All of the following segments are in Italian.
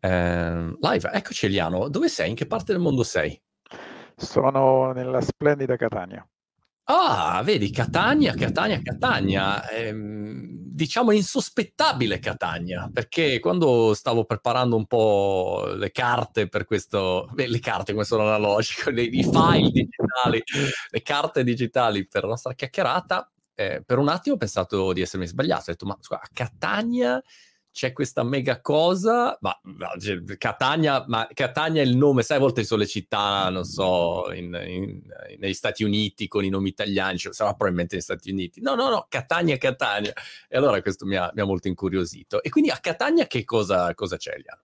Eh, live, eccoci Eliano, dove sei? In che parte del mondo sei? Sono nella splendida Catania. Ah, vedi, Catania, Catania, Catania, ehm, diciamo insospettabile Catania, perché quando stavo preparando un po' le carte per questo, beh, le carte come sono analogico, i file digitali, le carte digitali per la nostra chiacchierata, eh, per un attimo ho pensato di essermi sbagliato, ho detto, ma scusa, a Catania c'è questa mega cosa, ma, ma Catania, ma Catania è il nome, sai, a volte sono le città, non so, in, in, negli Stati Uniti con i nomi italiani, cioè, sarà probabilmente negli Stati Uniti. No, no, no, Catania, Catania. E allora questo mi ha, mi ha molto incuriosito. E quindi a Catania che cosa, cosa c'è, Liano?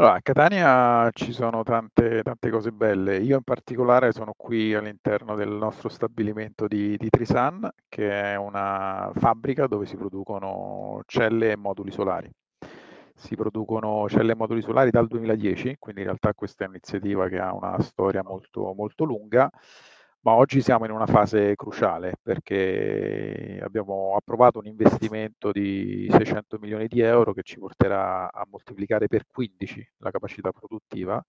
Allora, a Catania ci sono tante, tante cose belle. Io in particolare sono qui all'interno del nostro stabilimento di, di Trisan, che è una fabbrica dove si producono celle e moduli solari. Si producono celle e moduli solari dal 2010, quindi in realtà questa è un'iniziativa che ha una storia molto, molto lunga ma oggi siamo in una fase cruciale perché abbiamo approvato un investimento di 600 milioni di euro che ci porterà a moltiplicare per 15 la capacità produttiva.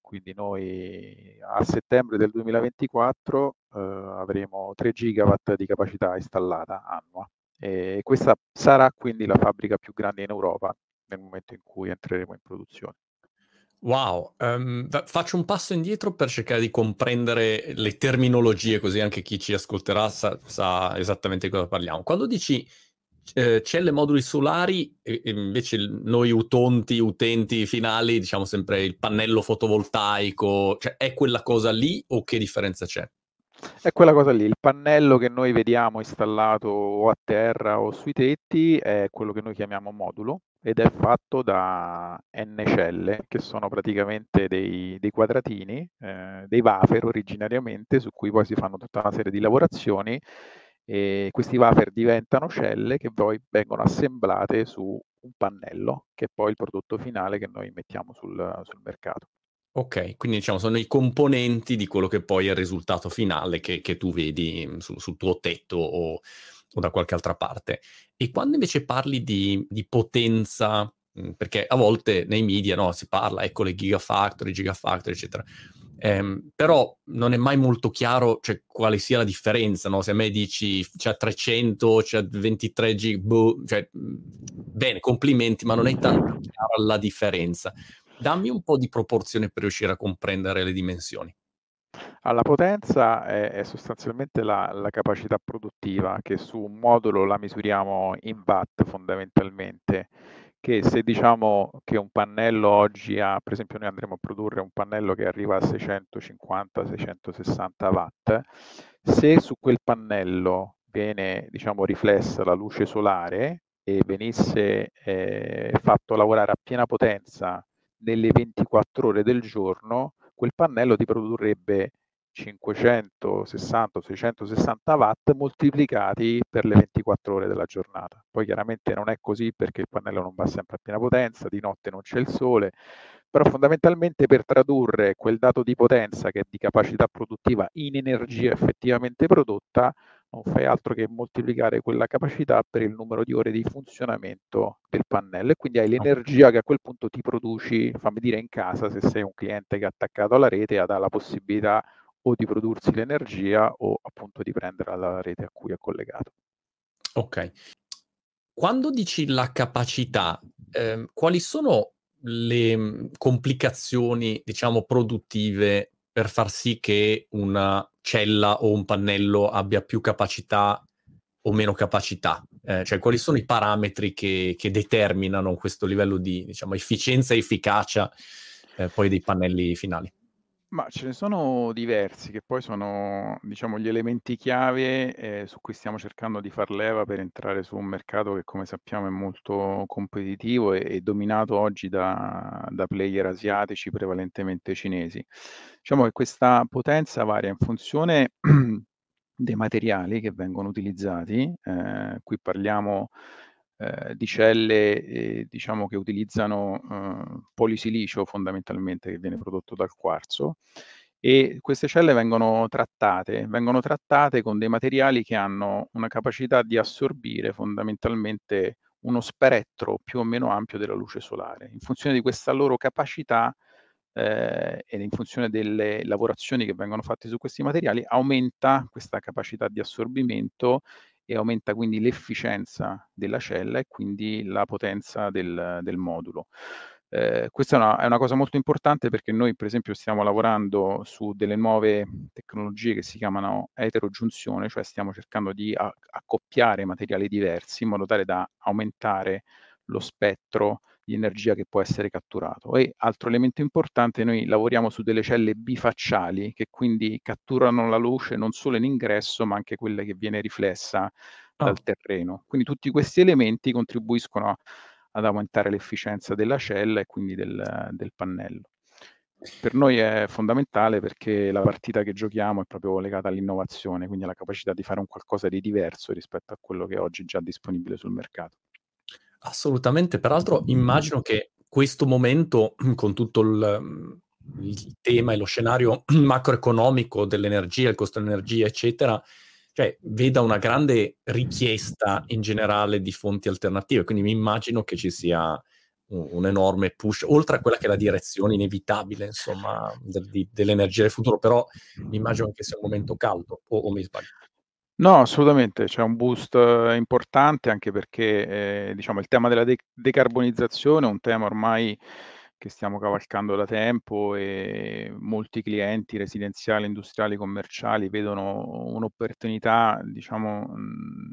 Quindi noi a settembre del 2024 eh, avremo 3 gigawatt di capacità installata annua e questa sarà quindi la fabbrica più grande in Europa nel momento in cui entreremo in produzione. Wow, um, faccio un passo indietro per cercare di comprendere le terminologie, così anche chi ci ascolterà sa, sa esattamente di cosa parliamo. Quando dici eh, celle moduli solari, e, invece noi utonti, utenti finali, diciamo sempre il pannello fotovoltaico, cioè è quella cosa lì o che differenza c'è? È quella cosa lì, il pannello che noi vediamo installato o a terra o sui tetti è quello che noi chiamiamo modulo ed è fatto da N celle, che sono praticamente dei, dei quadratini, eh, dei wafer originariamente, su cui poi si fanno tutta una serie di lavorazioni e questi wafer diventano celle che poi vengono assemblate su un pannello, che è poi il prodotto finale che noi mettiamo sul, sul mercato. Ok, quindi diciamo sono i componenti di quello che poi è il risultato finale che, che tu vedi mm, sul, sul tuo tetto o, o, da qualche altra parte. E quando invece parli di, di potenza, mh, mm, perché a volte nei media no, si parla, ecco le gigafactory, gigafactory, eccetera, ehm, però non è mai molto chiaro cioè, quale sia la differenza, no? se a me dici c'è 300, c'è 23 gig, boh, cioè, mm, bene, complimenti, ma non è tanto chiara la differenza. Dammi un po' di proporzione per riuscire a comprendere le dimensioni. Alla potenza è, è sostanzialmente la, la, capacità produttiva che su un modulo la misuriamo in watt fondamentalmente, che se diciamo che un pannello oggi ha, per esempio noi andremo a produrre un pannello che arriva a 650-660 watt, se su quel pannello viene diciamo riflessa la luce solare e venisse eh, fatto lavorare a piena potenza nelle 24 ore del giorno, quel pannello ti produrrebbe 560 660 watt moltiplicati per le 24 ore della giornata. Poi chiaramente non è così perché il pannello non va sempre a piena potenza, di notte non c'è il sole, però fondamentalmente per tradurre quel dato di potenza che è di capacità produttiva in energia effettivamente prodotta, non fai altro che moltiplicare quella capacità per il numero di ore di funzionamento del pannello e quindi hai l'energia che a quel punto ti produci, fammi dire in casa, se sei un cliente che è attaccato alla rete, ha la possibilità o di prodursi l'energia o appunto di prendere la rete a cui è collegato. Ok. Quando dici la capacità, eh, quali sono le mm, complicazioni, diciamo, produttive per far sì che una cella o un pannello abbia più capacità o meno capacità? Eh, cioè, quali sono i parametri che, che, determinano questo livello di diciamo, efficienza e efficacia eh, poi dei pannelli finali? Ma ce ne sono diversi che poi sono, diciamo, gli elementi chiave eh, su cui stiamo cercando di far leva per entrare su un mercato che, come sappiamo, è molto competitivo e, e dominato oggi da, da, player asiatici, prevalentemente cinesi. Diciamo che questa potenza varia in funzione dei materiali che vengono utilizzati. Eh, qui parliamo eh, di celle eh, diciamo che utilizzano eh, polisilicio fondamentalmente che viene prodotto dal quarzo e queste celle vengono trattate, vengono trattate con dei materiali che hanno una capacità di assorbire fondamentalmente uno spettro più o meno ampio della luce solare. In funzione di questa loro capacità eh, e in funzione delle lavorazioni che vengono fatte su questi materiali, aumenta questa capacità di assorbimento e aumenta quindi l'efficienza della cella e quindi la potenza del, del modulo. Eh, questa è una, è una, cosa molto importante perché noi, per esempio, stiamo lavorando su delle nuove tecnologie che si chiamano eterogiunzione, cioè stiamo cercando di a- accoppiare materiali diversi in modo tale da aumentare lo spettro di energia che può essere catturato. E altro elemento importante, noi lavoriamo su delle celle bifacciali che quindi catturano la luce non solo in ingresso, ma anche quella che viene riflessa dal oh. terreno. Quindi tutti questi elementi contribuiscono a, ad aumentare l'efficienza della cella e quindi del, del pannello. Per noi è fondamentale perché la partita che giochiamo è proprio legata all'innovazione, quindi alla capacità di fare un qualcosa di diverso rispetto a quello che è oggi già disponibile sul mercato. Assolutamente, peraltro immagino che questo momento, con tutto il, mhmm, il tema e lo scenario macroeconomico dell'energia, il costo dell'energia, eccetera, cioè veda una grande richiesta in generale di fonti alternative. Quindi mi immagino che ci sia un, un enorme push, oltre a quella che è la direzione inevitabile, insomma, del, di, dell'energia del futuro, però mi immagino che sia un momento caldo, o, o mi sbaglio? No, assolutamente, c'è un boost eh, importante anche perché, ehm, diciamo il tema della de decarbonizzazione è un tema ormai che stiamo cavalcando da tempo e molti clienti residenziali, industriali, commerciali vedono un'opportunità, diciamo,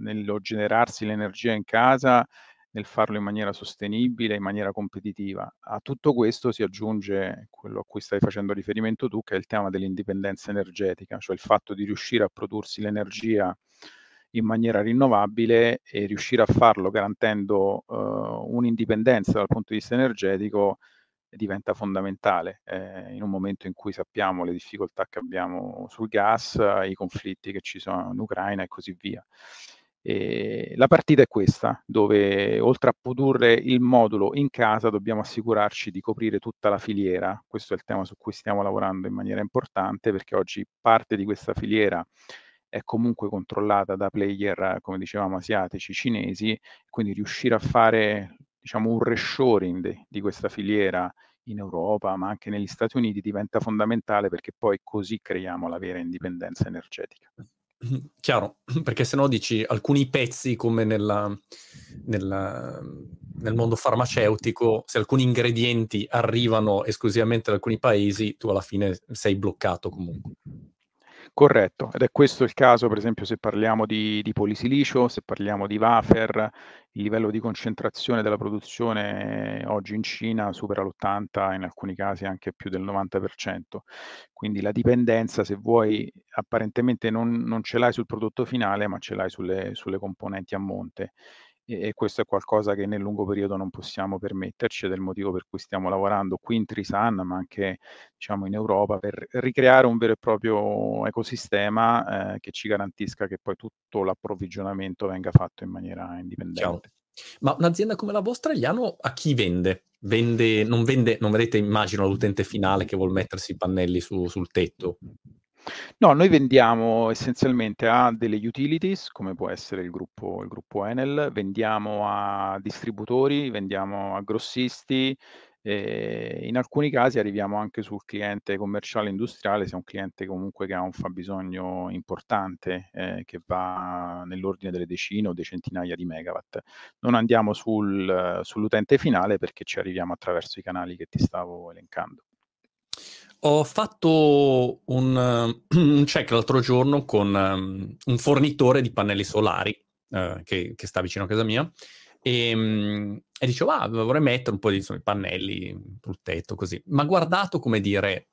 nello generarsi l'energia in casa nel farlo in maniera sostenibile, in maniera competitiva. A tutto questo si aggiunge quello a cui stai facendo riferimento tu, che è il tema dell'indipendenza energetica, cioè il fatto di riuscire a prodursi l'energia in maniera rinnovabile e riuscire a farlo garantendo uh, un'indipendenza dal punto di vista energetico diventa fondamentale eh, in un momento in cui sappiamo le difficoltà che abbiamo sul gas, i conflitti che ci sono in Ucraina e così via. E la partita è questa, dove oltre a produrre il modulo in casa dobbiamo assicurarci di coprire tutta la filiera. Questo è il tema su cui stiamo lavorando in maniera importante perché oggi parte di questa filiera è comunque controllata da player, come dicevamo, asiatici, cinesi, quindi riuscire a fare diciamo, un reshoring de, di questa filiera in Europa, ma anche negli Stati Uniti diventa fondamentale perché poi così creiamo la vera indipendenza energetica. Chiaro, perché se no dici alcuni pezzi come nella, nella, nel mondo farmaceutico, se alcuni ingredienti arrivano esclusivamente da alcuni paesi, tu alla fine sei bloccato comunque. Corretto, ed è questo il caso per esempio se parliamo di, di polisilicio, se parliamo di wafer, il livello di concentrazione della produzione oggi in Cina supera l'80, in alcuni casi anche più del 90%. Quindi la dipendenza, se vuoi, apparentemente non, non ce l'hai sul prodotto finale, ma ce l'hai sulle, sulle componenti a monte e, questo è qualcosa che nel lungo periodo non possiamo permetterci ed è il motivo per cui stiamo lavorando qui in Trisan, ma anche diciamo, in Europa, per ricreare un vero e proprio ecosistema eh, che ci garantisca che poi tutto l'approvvigionamento venga fatto in maniera indipendente. Ciao. Ma un'azienda come la vostra, Liano, a chi vende? vende non vende, non vedete, immagino, l'utente finale che vuole mettersi i pannelli su, sul tetto? No, noi vendiamo essenzialmente a delle utilities, come può essere il gruppo, il gruppo Enel, vendiamo a distributori, vendiamo a grossisti, e in alcuni casi arriviamo anche sul cliente commerciale industriale, se è un cliente comunque che ha un fabbisogno importante, eh, che va nell'ordine delle decine o dei centinaia di megawatt. Non andiamo sul, sull'utente finale perché ci arriviamo attraverso i canali che ti stavo elencando. Ho fatto un, un check l'altro giorno con um, un fornitore di pannelli solari uh, che, che, sta vicino a casa mia e, um, e dicevo, ah, vorrei mettere un po' di insomma, pannelli sul tetto così. Ma guardato come dire,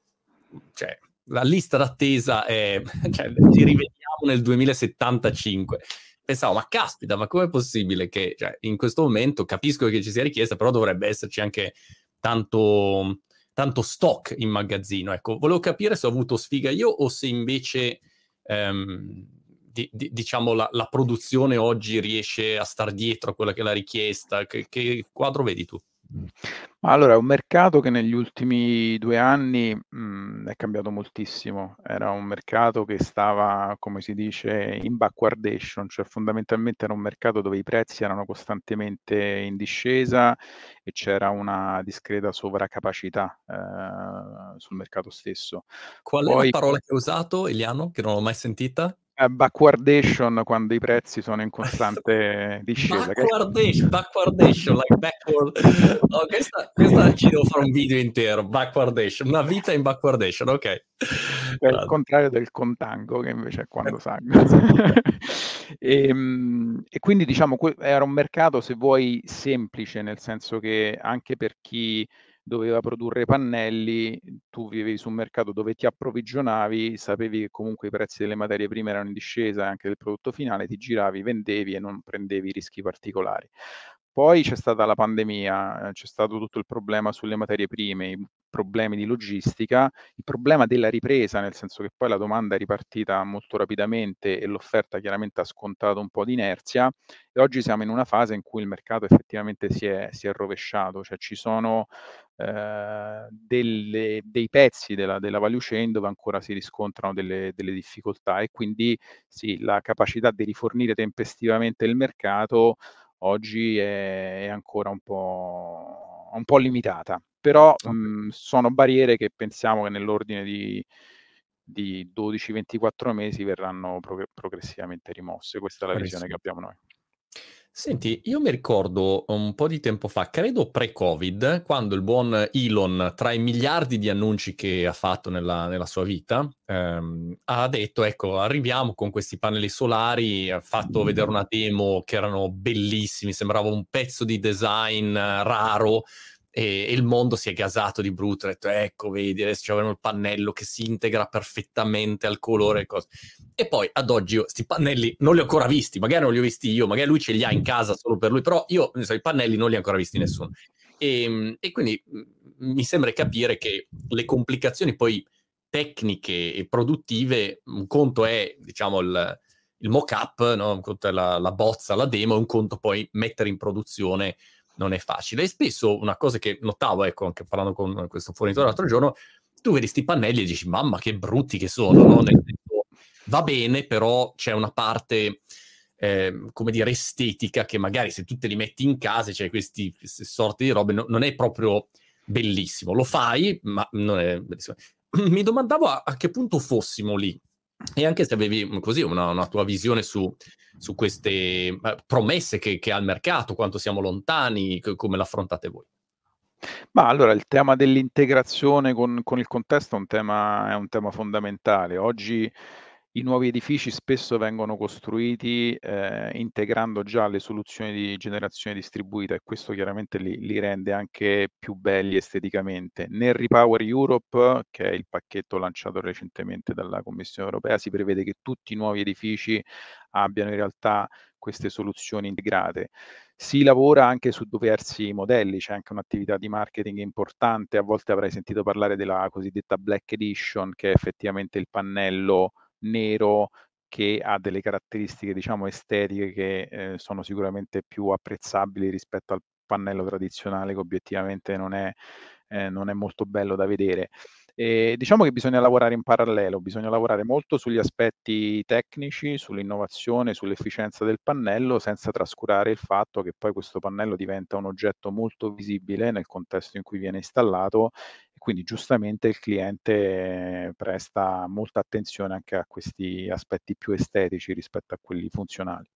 cioè, la lista d'attesa è, cioè, ci rivediamo nel 2075. Pensavo, ma caspita, ma com'è possibile che cioè, in questo momento capisco che ci sia richiesta, però dovrebbe esserci anche tanto tanto stock in magazzino. Ecco, volevo capire se ho avuto sfiga io o se invece, ehm, di, di, diciamo, la, la, produzione oggi riesce a star dietro a quella che è la richiesta. Che, che quadro vedi tu? Allora, è un mercato che negli ultimi due anni mh, mhmm, è cambiato moltissimo. Era un mercato che stava, come si dice, in backwardation, cioè fondamentalmente era un mercato dove i prezzi erano costantemente in discesa e c'era una discreta sovracapacità eh, sul mercato stesso. Qual è la parola che hai usato, Eliano, che non l'ho mai sentita? Eh, backwardation quando i prezzi sono in costante discesa. Backwardation, backwardation, like backward. No, questa, questa, ci devo fare un video intero. Backwardation, una vita in backwardation, ok. È il contrario del contango che invece è quando sangue. e, ehm, e quindi diciamo era un mercato, se vuoi, semplice, nel senso che anche per chi doveva produrre pannelli, tu vivevi su un mercato dove ti approvvigionavi, sapevi che comunque i prezzi delle materie prime erano in discesa e anche del prodotto finale, ti giravi, vendevi e non prendevi rischi particolari. Poi c'è stata la pandemia, c'è stato tutto il problema sulle materie prime, i problemi di logistica, il problema della ripresa, nel senso che poi la domanda è ripartita molto rapidamente e l'offerta chiaramente ha scontato un po' di inerzia e oggi siamo in una fase in cui il mercato effettivamente si è, si è rovesciato, cioè ci sono eh, delle, dei pezzi della, della, value chain dove ancora si riscontrano delle, delle difficoltà e quindi sì, la capacità di rifornire tempestivamente il mercato oggi è, è ancora un po', un po', limitata, però okay. mh, sono barriere che pensiamo che nell'ordine di, di 12-24 mesi verranno prog- progressivamente rimosse. Questa è la visione che abbiamo noi. Senti, io mi ricordo un po' di tempo fa, credo pre-Covid, quando il buon Elon, tra i miliardi di annunci che ha fatto nella, nella sua vita, ehm, ha detto, ecco, arriviamo con questi pannelli solari, ha fatto vedere una demo che erano bellissimi, sembrava un pezzo di design raro, e, e, il mondo si è gasato di brutto, ha detto ecco vedi adesso c'è il pannello che si integra perfettamente al colore e cose. E poi ad oggi io questi pannelli non li ho ancora visti, magari non li ho visti io, magari lui ce li ha in casa solo per lui, però io so, i pannelli non li ho ancora visti nessuno. E, ehm, e quindi mi sembra capire che le complicazioni poi tecniche e produttive, un conto è diciamo il, il mock-up, no? un conto è la, la bozza, la demo, un conto poi mettere in produzione non è facile. E spesso una cosa che notavo, ecco, anche parlando con questo fornitore l'altro giorno, tu vedi questi pannelli e dici, mamma che brutti che sono, no? Senso, va bene, però c'è una parte, eh, come dire, estetica che magari se tu te li metti in casa, c'è questi, queste sorte di robe, no, non è proprio bellissimo. Lo fai, ma non è bellissimo. Mi domandavo a, a che punto fossimo lì e anche se avevi così una, una tua visione su, su queste eh, promesse che, che, ha il mercato, quanto siamo lontani, come l'affrontate voi? Ma allora il tema dell'integrazione con, con il contesto è un tema, è un tema fondamentale. Oggi i nuovi edifici spesso vengono costruiti eh, integrando già le soluzioni di generazione distribuita e questo chiaramente li, li, rende anche più belli esteticamente. Nel Repower Europe, che è il pacchetto lanciato recentemente dalla Commissione europea, si prevede che tutti i nuovi edifici abbiano in realtà queste soluzioni integrate. Si lavora anche su diversi modelli, c'è anche un'attività di marketing importante, a volte avrai sentito parlare della cosiddetta Black Edition, che è effettivamente il pannello nero che ha delle caratteristiche diciamo estetiche che eh, sono sicuramente più apprezzabili rispetto al pannello tradizionale che obiettivamente non è, eh, non è molto bello da vedere. E diciamo che bisogna lavorare in parallelo, bisogna lavorare molto sugli aspetti tecnici, sull'innovazione, sull'efficienza del pannello, senza trascurare il fatto che poi questo pannello diventa un oggetto molto visibile nel contesto in cui viene installato e quindi giustamente il cliente presta molta attenzione anche a questi aspetti più estetici rispetto a quelli funzionali.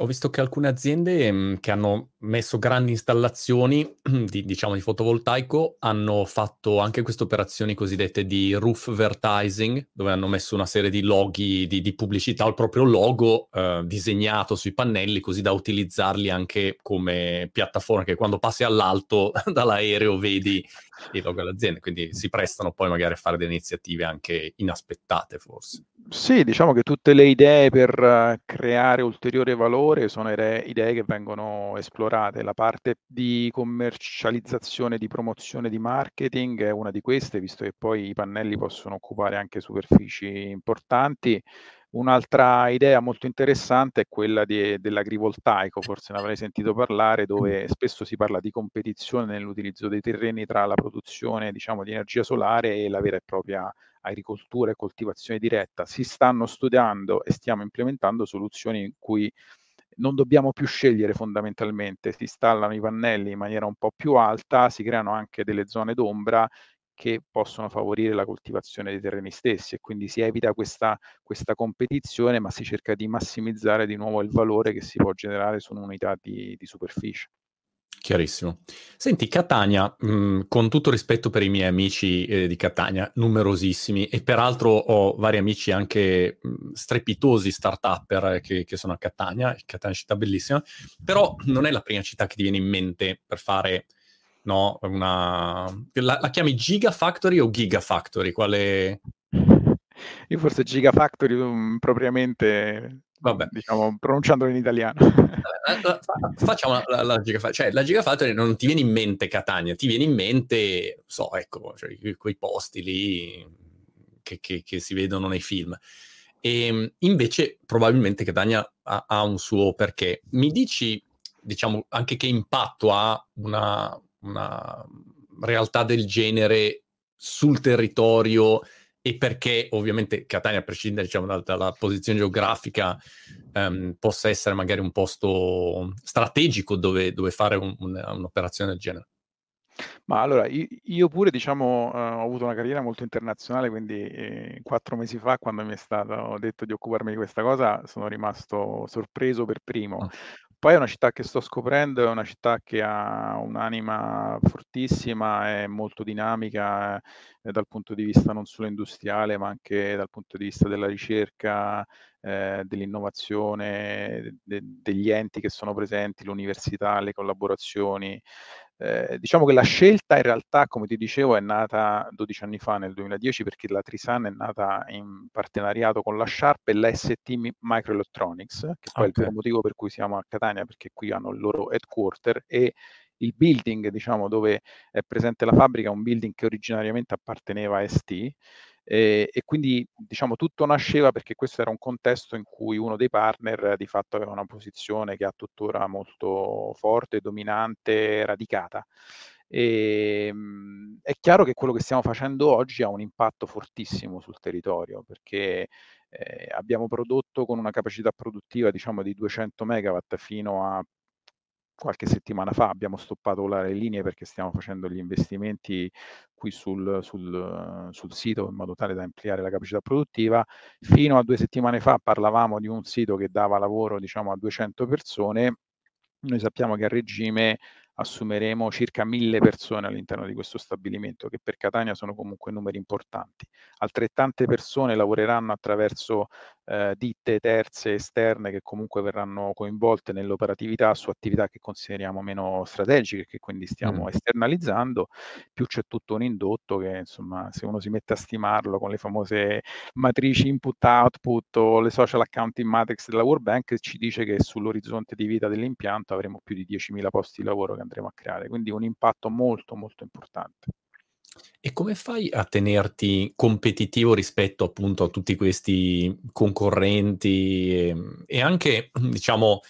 Ho visto che alcune aziende mh, che hanno messo grandi installazioni di, diciamo, di fotovoltaico hanno fatto anche queste operazioni cosiddette di roof vertising, dove hanno messo una serie di loghi di, di pubblicità, il proprio logo eh, disegnato sui pannelli, così da utilizzarli anche come piattaforma, che quando passi all'alto dall'aereo vedi il logo dell'azienda. Quindi si prestano poi magari a fare delle iniziative anche inaspettate, forse. Sì, diciamo che tutte le idee per uh, creare ulteriore valore sono idee che vengono esplorate. La parte di commercializzazione, di promozione, di marketing è una di queste, visto che poi i pannelli possono occupare anche superfici importanti. Un'altra idea molto interessante è quella di, dell'agrivoltaico, forse ne avrei sentito parlare, dove spesso si parla di competizione nell'utilizzo dei terreni tra la produzione diciamo, di energia solare e la vera e propria agricoltura e coltivazione diretta. Si stanno studiando e stiamo implementando soluzioni in cui non dobbiamo più scegliere fondamentalmente, si installano i pannelli in maniera un po' più alta, si creano anche delle zone d'ombra che possono favorire la coltivazione dei terreni stessi e quindi si evita questa, questa competizione ma si cerca di massimizzare di nuovo il valore che si può generare su un'unità di, di superficie. Chiarissimo. Senti, Catania, mh, con tutto rispetto per i miei amici eh, di Catania, numerosissimi, e peraltro ho vari amici anche mh, strepitosi start-upper eh, che, che, sono a Catania, Catania è una città bellissima, però non è la prima città che ti viene in mente per fare no? Una... La, la chiami Gigafactory o Gigafactory? Quale... Io forse Gigafactory um, propriamente, Vabbè. diciamo, pronunciandolo in italiano. Vabbè, facciamo la, la, Gigafactory. Cioè, la Gigafactory non ti viene in mente Catania, ti viene in mente, so, ecco, cioè, quei posti lì che, che, che, si vedono nei film. E ehm, invece probabilmente Catania ha, ha un suo perché. Mi dici, diciamo, anche che impatto ha una, una realtà del genere sul territorio e perché ovviamente Catania, a prescindere diciamo, dalla, dalla posizione geografica, um, possa essere magari un posto strategico dove, dove fare un, un, un'operazione del genere. Ma allora, io, pure, diciamo, uh, ho avuto una carriera molto internazionale, quindi eh, quattro mesi fa, quando mi è stato detto di occuparmi di questa cosa, sono rimasto sorpreso per primo. Poi è una città che sto scoprendo, è una città che ha un'anima fortissima, è molto dinamica eh, dal punto di vista non solo industriale, ma anche dal punto di vista della ricerca, eh, dell'innovazione, de- degli enti che sono presenti, l'università, le collaborazioni. Eh, diciamo che la scelta in realtà, come ti dicevo, è nata 12 anni fa, nel 2010, perché la Trisan è nata in partenariato con la Sharp e la ST Microelectronics, che poi okay. è il vero motivo per cui siamo a Catania, perché qui hanno il loro headquarter e il building, diciamo, dove è presente la fabbrica, è un building che originariamente apparteneva a ST e, e, quindi diciamo tutto nasceva perché questo era un contesto in cui uno dei partner di fatto aveva una posizione che ha tuttora molto forte, dominante, radicata. E, mh, è chiaro che quello che stiamo facendo oggi ha un impatto fortissimo sul territorio perché eh, abbiamo prodotto con una capacità produttiva diciamo di 200 megawatt fino a qualche settimana fa abbiamo stoppato le linee perché stiamo facendo gli investimenti qui sul, sul, sul, sito in modo tale da ampliare la capacità produttiva. Fino a due settimane fa parlavamo di un sito che dava lavoro diciamo, a 200 persone. Noi sappiamo che a regime assumeremo circa mille persone all'interno di questo stabilimento, che per Catania sono comunque numeri importanti. Altrettante persone lavoreranno attraverso eh, ditte terze esterne che comunque verranno coinvolte nell'operatività su attività che consideriamo meno strategiche, che quindi stiamo mm. esternalizzando, più c'è tutto un indotto che insomma se uno si mette a stimarlo con le famose matrici input-output o le social accounting matrix della World Bank, ci dice che sull'orizzonte di vita dell'impianto avremo più di 10.000 posti di lavoro che andremo a creare, quindi un impatto molto molto importante. E come fai a tenerti competitivo rispetto appunto a tutti questi concorrenti e, e anche, diciamo,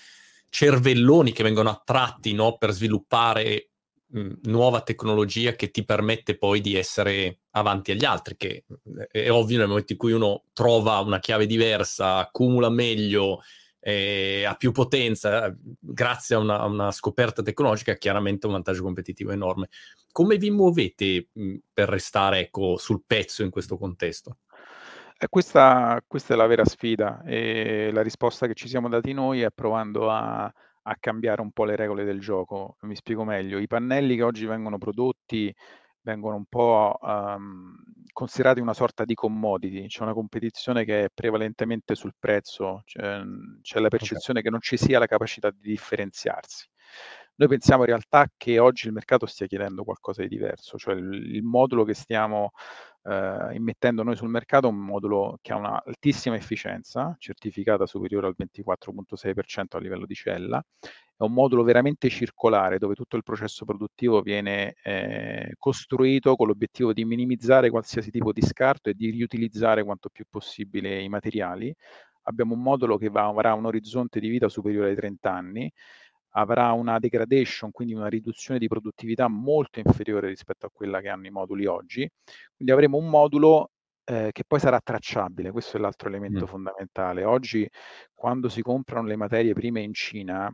cervelloni che vengono attratti no, per sviluppare mh, nuova tecnologia che ti permette poi di essere avanti agli altri, che è ovvio nel momento in cui uno trova una chiave diversa, accumula meglio, eh, ha più potenza, grazie a una, a una, scoperta tecnologica, chiaramente un vantaggio competitivo enorme. Come vi muovete mh, per restare ecco, sul pezzo in questo contesto? Eh, questa, questa, è la vera sfida e la risposta che ci siamo dati noi è provando a, a cambiare un po' le regole del gioco. Mi spiego meglio, i pannelli che oggi vengono prodotti vengono un po' um, considerati una sorta di commodity, c'è una competizione che è prevalentemente sul prezzo, c'è, c'è la percezione okay. che non ci sia la capacità di differenziarsi. Noi pensiamo in realtà che oggi il mercato stia chiedendo qualcosa di diverso, cioè il, il modulo che stiamo eh, immettendo noi sul mercato è un modulo che ha un'altissima efficienza, certificata superiore al 24.6% a livello di cella, è un modulo veramente circolare dove tutto il processo produttivo viene eh, costruito con l'obiettivo di minimizzare qualsiasi tipo di scarto e di riutilizzare quanto più possibile i materiali. Abbiamo un modulo che va, avrà un orizzonte di vita superiore ai 30 anni, avrà una degradation, quindi una riduzione di produttività molto inferiore rispetto a quella che hanno i moduli oggi. Quindi avremo un modulo eh, che poi sarà tracciabile, questo è l'altro elemento mm. fondamentale. Oggi quando si comprano le materie prime in Cina,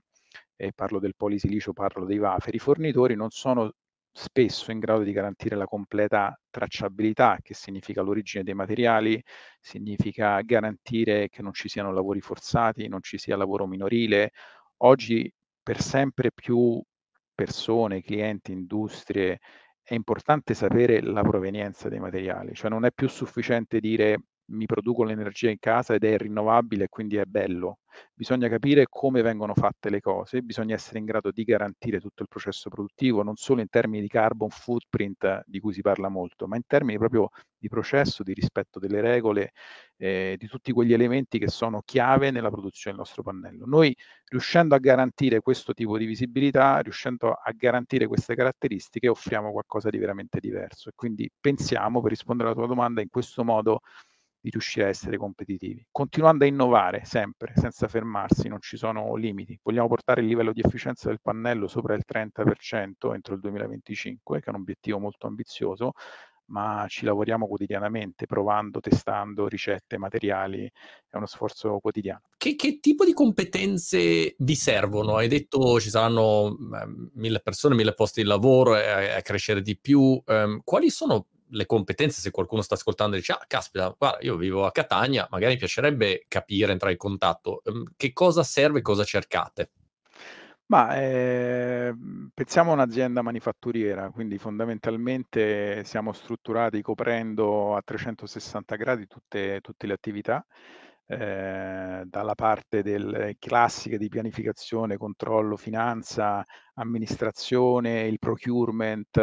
e parlo del polisilicio, parlo dei wafer, i fornitori non sono spesso in grado di garantire la completa tracciabilità, che significa l'origine dei materiali, significa garantire che non ci siano lavori forzati, non ci sia lavoro minorile. Oggi per sempre più persone, clienti, industrie, è importante sapere la provenienza dei materiali, cioè non è più sufficiente dire mi produco l'energia in casa ed è rinnovabile quindi è bello. Bisogna capire come vengono fatte le cose, bisogna essere in grado di garantire tutto il processo produttivo, non solo in termini di carbon footprint di cui si parla molto, ma in termini proprio di processo, di rispetto delle regole, eh, di tutti quegli elementi che sono chiave nella produzione del nostro pannello. Noi riuscendo a garantire questo tipo di visibilità, riuscendo a garantire queste caratteristiche, offriamo qualcosa di veramente diverso. E quindi pensiamo, per rispondere alla tua domanda, in questo modo di riuscire a essere competitivi, continuando a innovare sempre, senza fermarsi, non ci sono limiti. Vogliamo portare il livello di efficienza del pannello sopra il 30% entro il 2025, che è un obiettivo molto ambizioso, ma ci lavoriamo quotidianamente, provando, testando ricette, materiali, è uno sforzo quotidiano. Che, che tipo di competenze vi servono? Hai detto ci saranno eh, mille persone, mille posti di lavoro, a, a crescere di più. Um, quali sono le competenze, se qualcuno sta ascoltando e dice, ah, caspita, guarda, io vivo a Catania, magari mi piacerebbe capire, entrare in contatto, ehm, che cosa serve, cosa cercate? Ma eh, pensiamo a un'azienda manifatturiera, quindi fondamentalmente siamo strutturati coprendo a 360 gradi tutte, tutte le attività eh, dalla parte del, classiche di pianificazione, controllo, finanza, amministrazione, il procurement,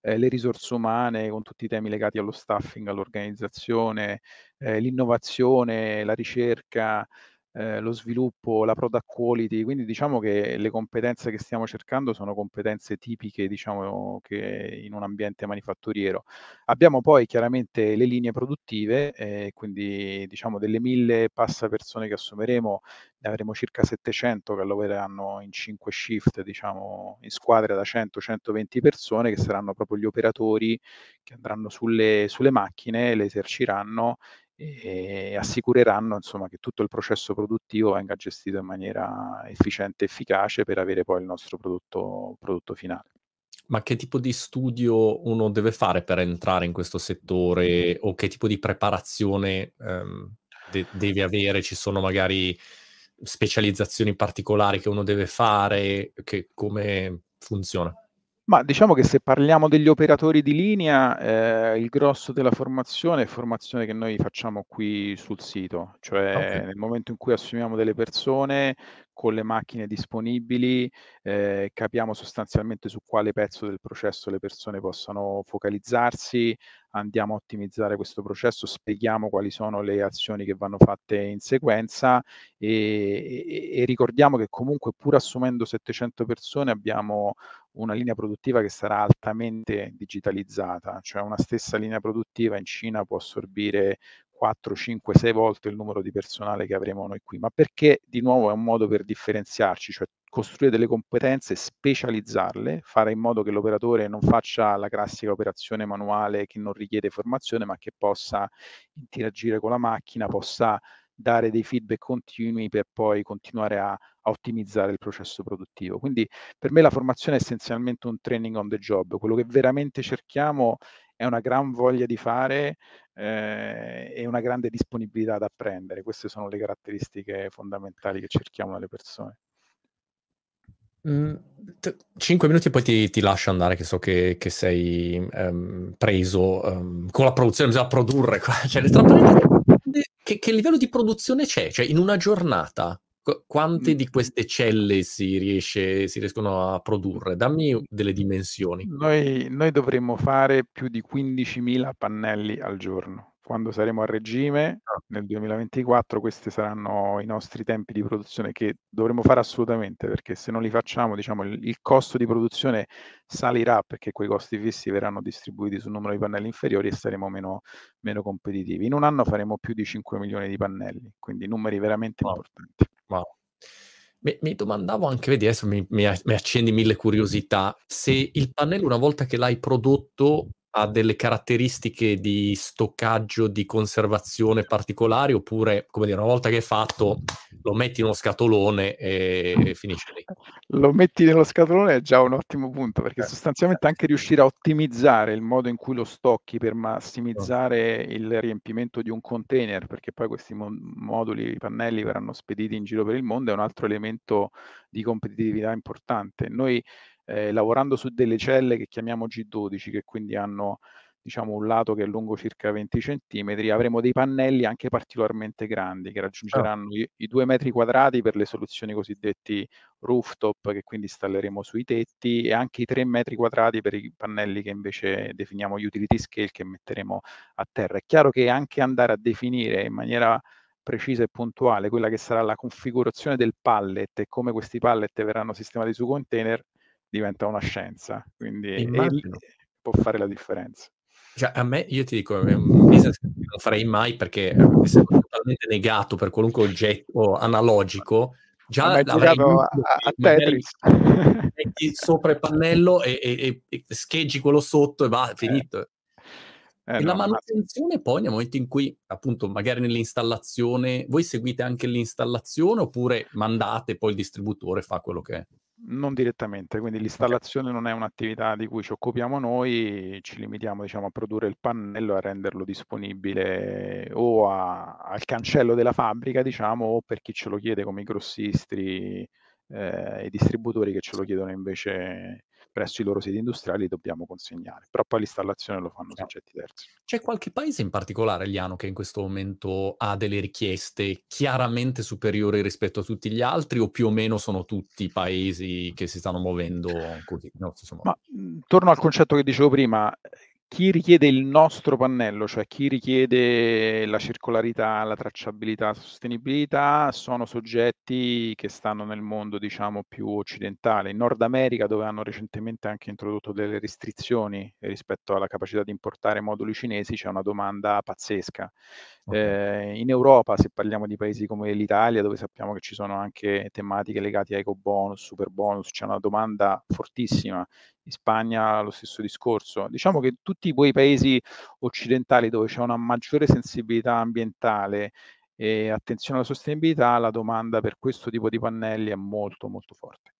eh, le risorse umane con tutti i temi legati allo staffing, all'organizzazione, eh, l'innovazione, la ricerca, eh, lo sviluppo, la product quality, quindi diciamo che le competenze che stiamo cercando sono competenze tipiche, diciamo, che in un ambiente manifatturiero. Abbiamo poi chiaramente le linee produttive, eh, quindi diciamo delle mille passa persone che assumeremo, ne avremo circa 700 che lavoreranno in 5 shift, diciamo, in squadre da 100-120 persone che saranno proprio gli operatori che andranno sulle, sulle macchine, le eserciranno e assicureranno insomma, che tutto il processo produttivo venga gestito in maniera efficiente e efficace per avere poi il nostro prodotto, prodotto finale. Ma che tipo di studio uno deve fare per entrare in questo settore o che tipo di preparazione um, de- deve avere? Ci sono magari specializzazioni particolari che uno deve fare? Che, come funziona? Ma diciamo che se parliamo degli operatori di linea, eh, il grosso della formazione è formazione che noi facciamo qui sul sito, cioè okay. nel momento in cui assumiamo delle persone con le macchine disponibili, eh, capiamo sostanzialmente su quale pezzo del processo le persone possano focalizzarsi, andiamo a ottimizzare questo processo, spieghiamo quali sono le azioni che vanno fatte in sequenza e, e, e ricordiamo che comunque pur assumendo 700 persone abbiamo una linea produttiva che sarà altamente digitalizzata, cioè una stessa linea produttiva in Cina può assorbire 4, 5, 6 volte il numero di personale che avremo noi qui, ma perché di nuovo è un modo per differenziarci, cioè costruire delle competenze, specializzarle, fare in modo che l'operatore non faccia la classica operazione manuale che non richiede formazione, ma che possa interagire con la macchina, possa dare dei feedback continui per poi continuare a, a, ottimizzare il processo produttivo. Quindi per me la formazione è essenzialmente un training on the job. Quello che veramente cerchiamo è una gran voglia di fare eh, e una grande disponibilità ad apprendere. Queste sono le caratteristiche fondamentali che cerchiamo dalle persone. Mm, cinque minuti e poi ti, ti, lascio andare, che so che, che sei um, preso um, con la produzione, bisogna produrre. Cioè, che, che, livello di produzione c'è? Cioè, in una giornata, quante di queste celle si, riesce, si riescono a produrre? Dammi delle dimensioni. Noi, noi dovremmo fare più di 15.000 pannelli al giorno quando saremo a regime ah. nel 2024 questi saranno i nostri tempi di produzione che dovremo fare assolutamente perché se non li facciamo diciamo il, il costo di produzione salirà perché quei costi fissi verranno distribuiti sul numero di pannelli inferiori e saremo meno, meno competitivi. In un anno faremo più di 5 milioni di pannelli, quindi numeri veramente wow. importanti. Wow. Mi, mi, domandavo anche, vedi, adesso mi, mi, mi, accendi mille curiosità, se il pannello una volta che l'hai prodotto ha delle caratteristiche di stoccaggio, di conservazione particolari, oppure, come dire, una volta che è fatto, lo metti in uno scatolone e finisce lì? Lo metti nello scatolone è già un ottimo punto, perché eh. sostanzialmente anche riuscire a ottimizzare il modo in cui lo stocchi per massimizzare il riempimento di un container, perché poi questi mo- moduli, i pannelli verranno spediti in giro per il mondo, è un altro elemento di competitività importante. Noi eh, lavorando su delle celle che chiamiamo G12, che quindi hanno diciamo, un lato che è lungo circa 20 cm, avremo dei pannelli anche particolarmente grandi che raggiungeranno oh. i, i, due metri quadrati per le soluzioni cosiddetti rooftop che quindi installeremo sui tetti e anche i 3 metri quadrati per i pannelli che invece definiamo utility scale che metteremo a terra. È chiaro che anche andare a definire in maniera precisa e puntuale quella che sarà la configurazione del pallet e come questi pallet verranno sistemati su container diventa una scienza, quindi può fare la differenza. Cioè, a me, io ti dico, è un business che non farei mai perché essendo totalmente negato per qualunque oggetto analogico, già l'avrei a, a Tetris. Metti sopra il pannello e, e, e, scheggi quello sotto e va, eh. finito. Eh, e no, la manutenzione ma... poi nel momento in cui, appunto, magari nell'installazione, voi seguite anche l'installazione oppure mandate poi il distributore fa quello che è? Non direttamente, quindi l'installazione non è un'attività di cui ci occupiamo noi, ci limitiamo diciamo, a produrre il pannello e a renderlo disponibile o a, al cancello della fabbrica, diciamo, o per chi ce lo chiede come i grossisti eh, i distributori che ce lo chiedono invece presso i loro siti industriali dobbiamo consegnare, però poi l'installazione lo fanno soggetti terzi. C'è qualche paese in particolare, Liano, che in questo momento ha delle richieste chiaramente superiori rispetto a tutti gli altri o più o meno sono tutti paesi che si stanno muovendo così? No, Ma, torno al concetto che dicevo prima, chi richiede il nostro pannello, cioè chi richiede la circolarità, la tracciabilità, la sostenibilità, sono soggetti che stanno nel mondo, diciamo, più occidentale. In Nord America, dove hanno recentemente anche introdotto delle restrizioni rispetto alla capacità di importare moduli cinesi, c'è una domanda pazzesca. Okay. Eh, in Europa, se parliamo di paesi come l'Italia, dove sappiamo che ci sono anche tematiche legate a eco bonus, super bonus, c'è una domanda fortissima in Spagna lo stesso discorso. Diciamo che tutti quei paesi occidentali dove c'è una maggiore sensibilità ambientale e attenzione alla sostenibilità, la domanda per questo tipo di pannelli è molto molto forte.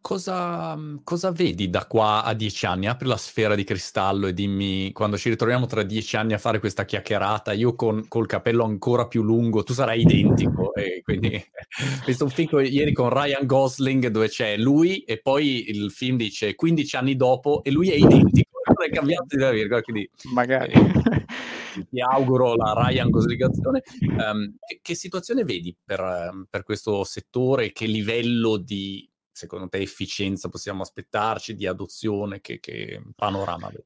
Cosa, mhmm, cosa, vedi da qua a dieci anni? Apri la sfera di cristallo e dimmi, quando ci ritroviamo tra dieci anni a fare questa chiacchierata, io con, col capello ancora più lungo, tu sarai identico. e quindi ho visto un film ieri con Ryan Gosling dove c'è lui e poi il film dice 15 anni dopo e lui è identico, è cambiato di una virgola, quindi... Magari. Eh, ti auguro la Ryan Goslingazione. Um, che, che, situazione vedi per, per questo settore? Che livello di secondo te efficienza possiamo aspettarci di adozione? Che, che panorama vedi?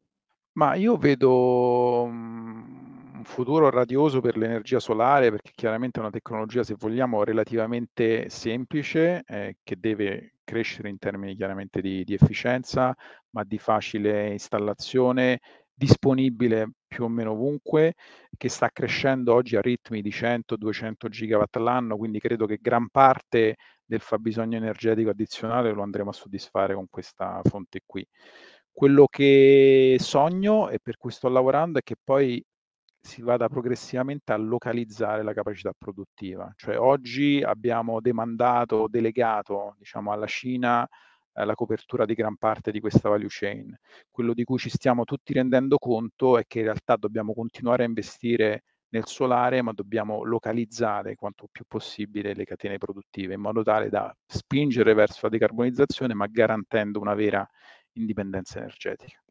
Ma io vedo mhmm, un futuro radioso per l'energia solare perché chiaramente è una tecnologia, se vogliamo, relativamente semplice, eh, che deve crescere in termini chiaramente di, di efficienza, ma di facile installazione, disponibile più o meno ovunque, che sta crescendo oggi a ritmi di 100-200 gigawatt all'anno, quindi credo che gran parte del fabbisogno energetico addizionale lo andremo a soddisfare con questa fonte qui. Quello che sogno e per cui sto lavorando è che poi si vada progressivamente a localizzare la capacità produttiva. Cioè oggi abbiamo demandato, delegato diciamo, alla Cina eh, la copertura di gran parte di questa value chain. Quello di cui ci stiamo tutti rendendo conto è che in realtà dobbiamo continuare a investire nel solare, ma dobbiamo localizzare quanto più possibile le catene produttive in modo tale da spingere verso la decarbonizzazione, ma garantendo una vera indipendenza energetica.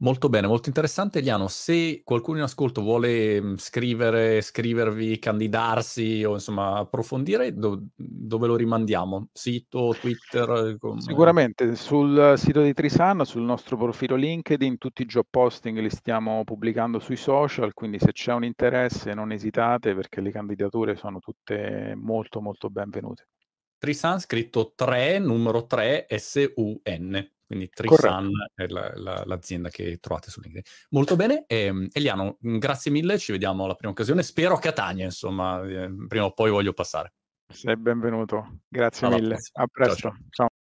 Molto bene, molto interessante Eliano. Se qualcuno in ascolto vuole mhmm, scrivere, scrivervi, candidarsi o insomma approfondire, do dove lo rimandiamo? Sito, Twitter? Come... Sicuramente sul sito di Trisan, sul nostro profilo LinkedIn, tutti i job posting li stiamo pubblicando sui social, quindi se c'è un interesse non esitate perché le candidature sono tutte molto molto benvenute. Trisan scritto 3, numero 3, S-U-N quindi Trisan è la, la, l'azienda che trovate su LinkedIn. Molto bene, eh, Eliano, grazie mille, ci vediamo alla prima occasione, spero a Catania, insomma, eh, prima o poi voglio passare. Sei benvenuto, grazie alla mille, prossima. a presto, ciao. ciao. ciao.